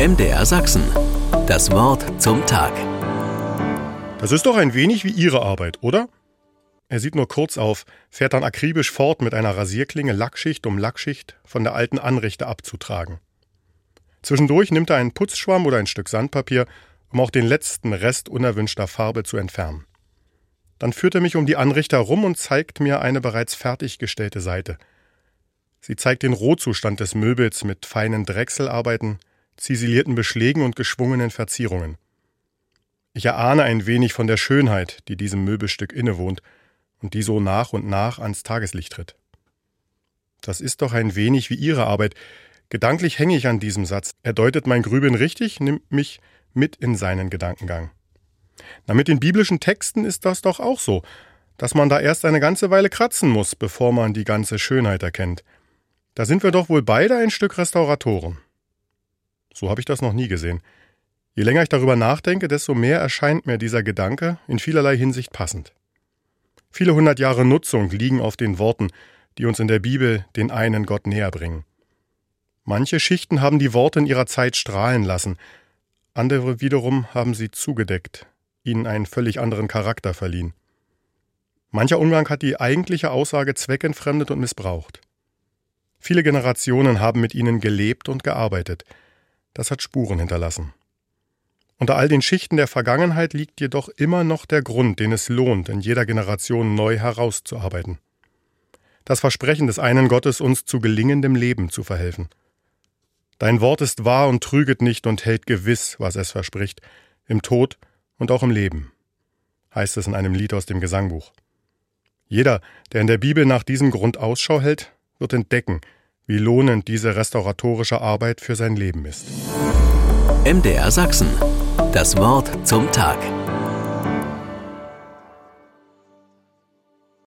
MDR Sachsen. Das Wort zum Tag. Das ist doch ein wenig wie Ihre Arbeit, oder? Er sieht nur kurz auf, fährt dann akribisch fort, mit einer Rasierklinge Lackschicht um Lackschicht von der alten Anrichte abzutragen. Zwischendurch nimmt er einen Putzschwamm oder ein Stück Sandpapier, um auch den letzten Rest unerwünschter Farbe zu entfernen. Dann führt er mich um die Anrichte herum und zeigt mir eine bereits fertiggestellte Seite. Sie zeigt den Rohzustand des Möbels mit feinen Drechselarbeiten, ziselierten Beschlägen und geschwungenen Verzierungen. Ich erahne ein wenig von der Schönheit, die diesem Möbelstück innewohnt und die so nach und nach ans Tageslicht tritt. Das ist doch ein wenig wie Ihre Arbeit. Gedanklich hänge ich an diesem Satz. Er deutet mein Grübeln richtig, nimmt mich mit in seinen Gedankengang. Na, mit den biblischen Texten ist das doch auch so, dass man da erst eine ganze Weile kratzen muss, bevor man die ganze Schönheit erkennt. Da sind wir doch wohl beide ein Stück Restauratoren. So habe ich das noch nie gesehen. Je länger ich darüber nachdenke, desto mehr erscheint mir dieser Gedanke in vielerlei Hinsicht passend. Viele hundert Jahre Nutzung liegen auf den Worten, die uns in der Bibel den einen Gott näher bringen. Manche Schichten haben die Worte in ihrer Zeit strahlen lassen, andere wiederum haben sie zugedeckt, ihnen einen völlig anderen Charakter verliehen. Mancher Umgang hat die eigentliche Aussage zweckentfremdet und missbraucht. Viele Generationen haben mit ihnen gelebt und gearbeitet. Das hat Spuren hinterlassen. Unter all den Schichten der Vergangenheit liegt jedoch immer noch der Grund, den es lohnt, in jeder Generation neu herauszuarbeiten. Das Versprechen des einen Gottes, uns zu gelingendem Leben zu verhelfen. Dein Wort ist wahr und trüget nicht und hält gewiss, was es verspricht, im Tod und auch im Leben, heißt es in einem Lied aus dem Gesangbuch. Jeder, der in der Bibel nach diesem Grund Ausschau hält, wird entdecken, wie lohnend diese restauratorische Arbeit für sein Leben ist. MDR Sachsen. Das Wort zum Tag.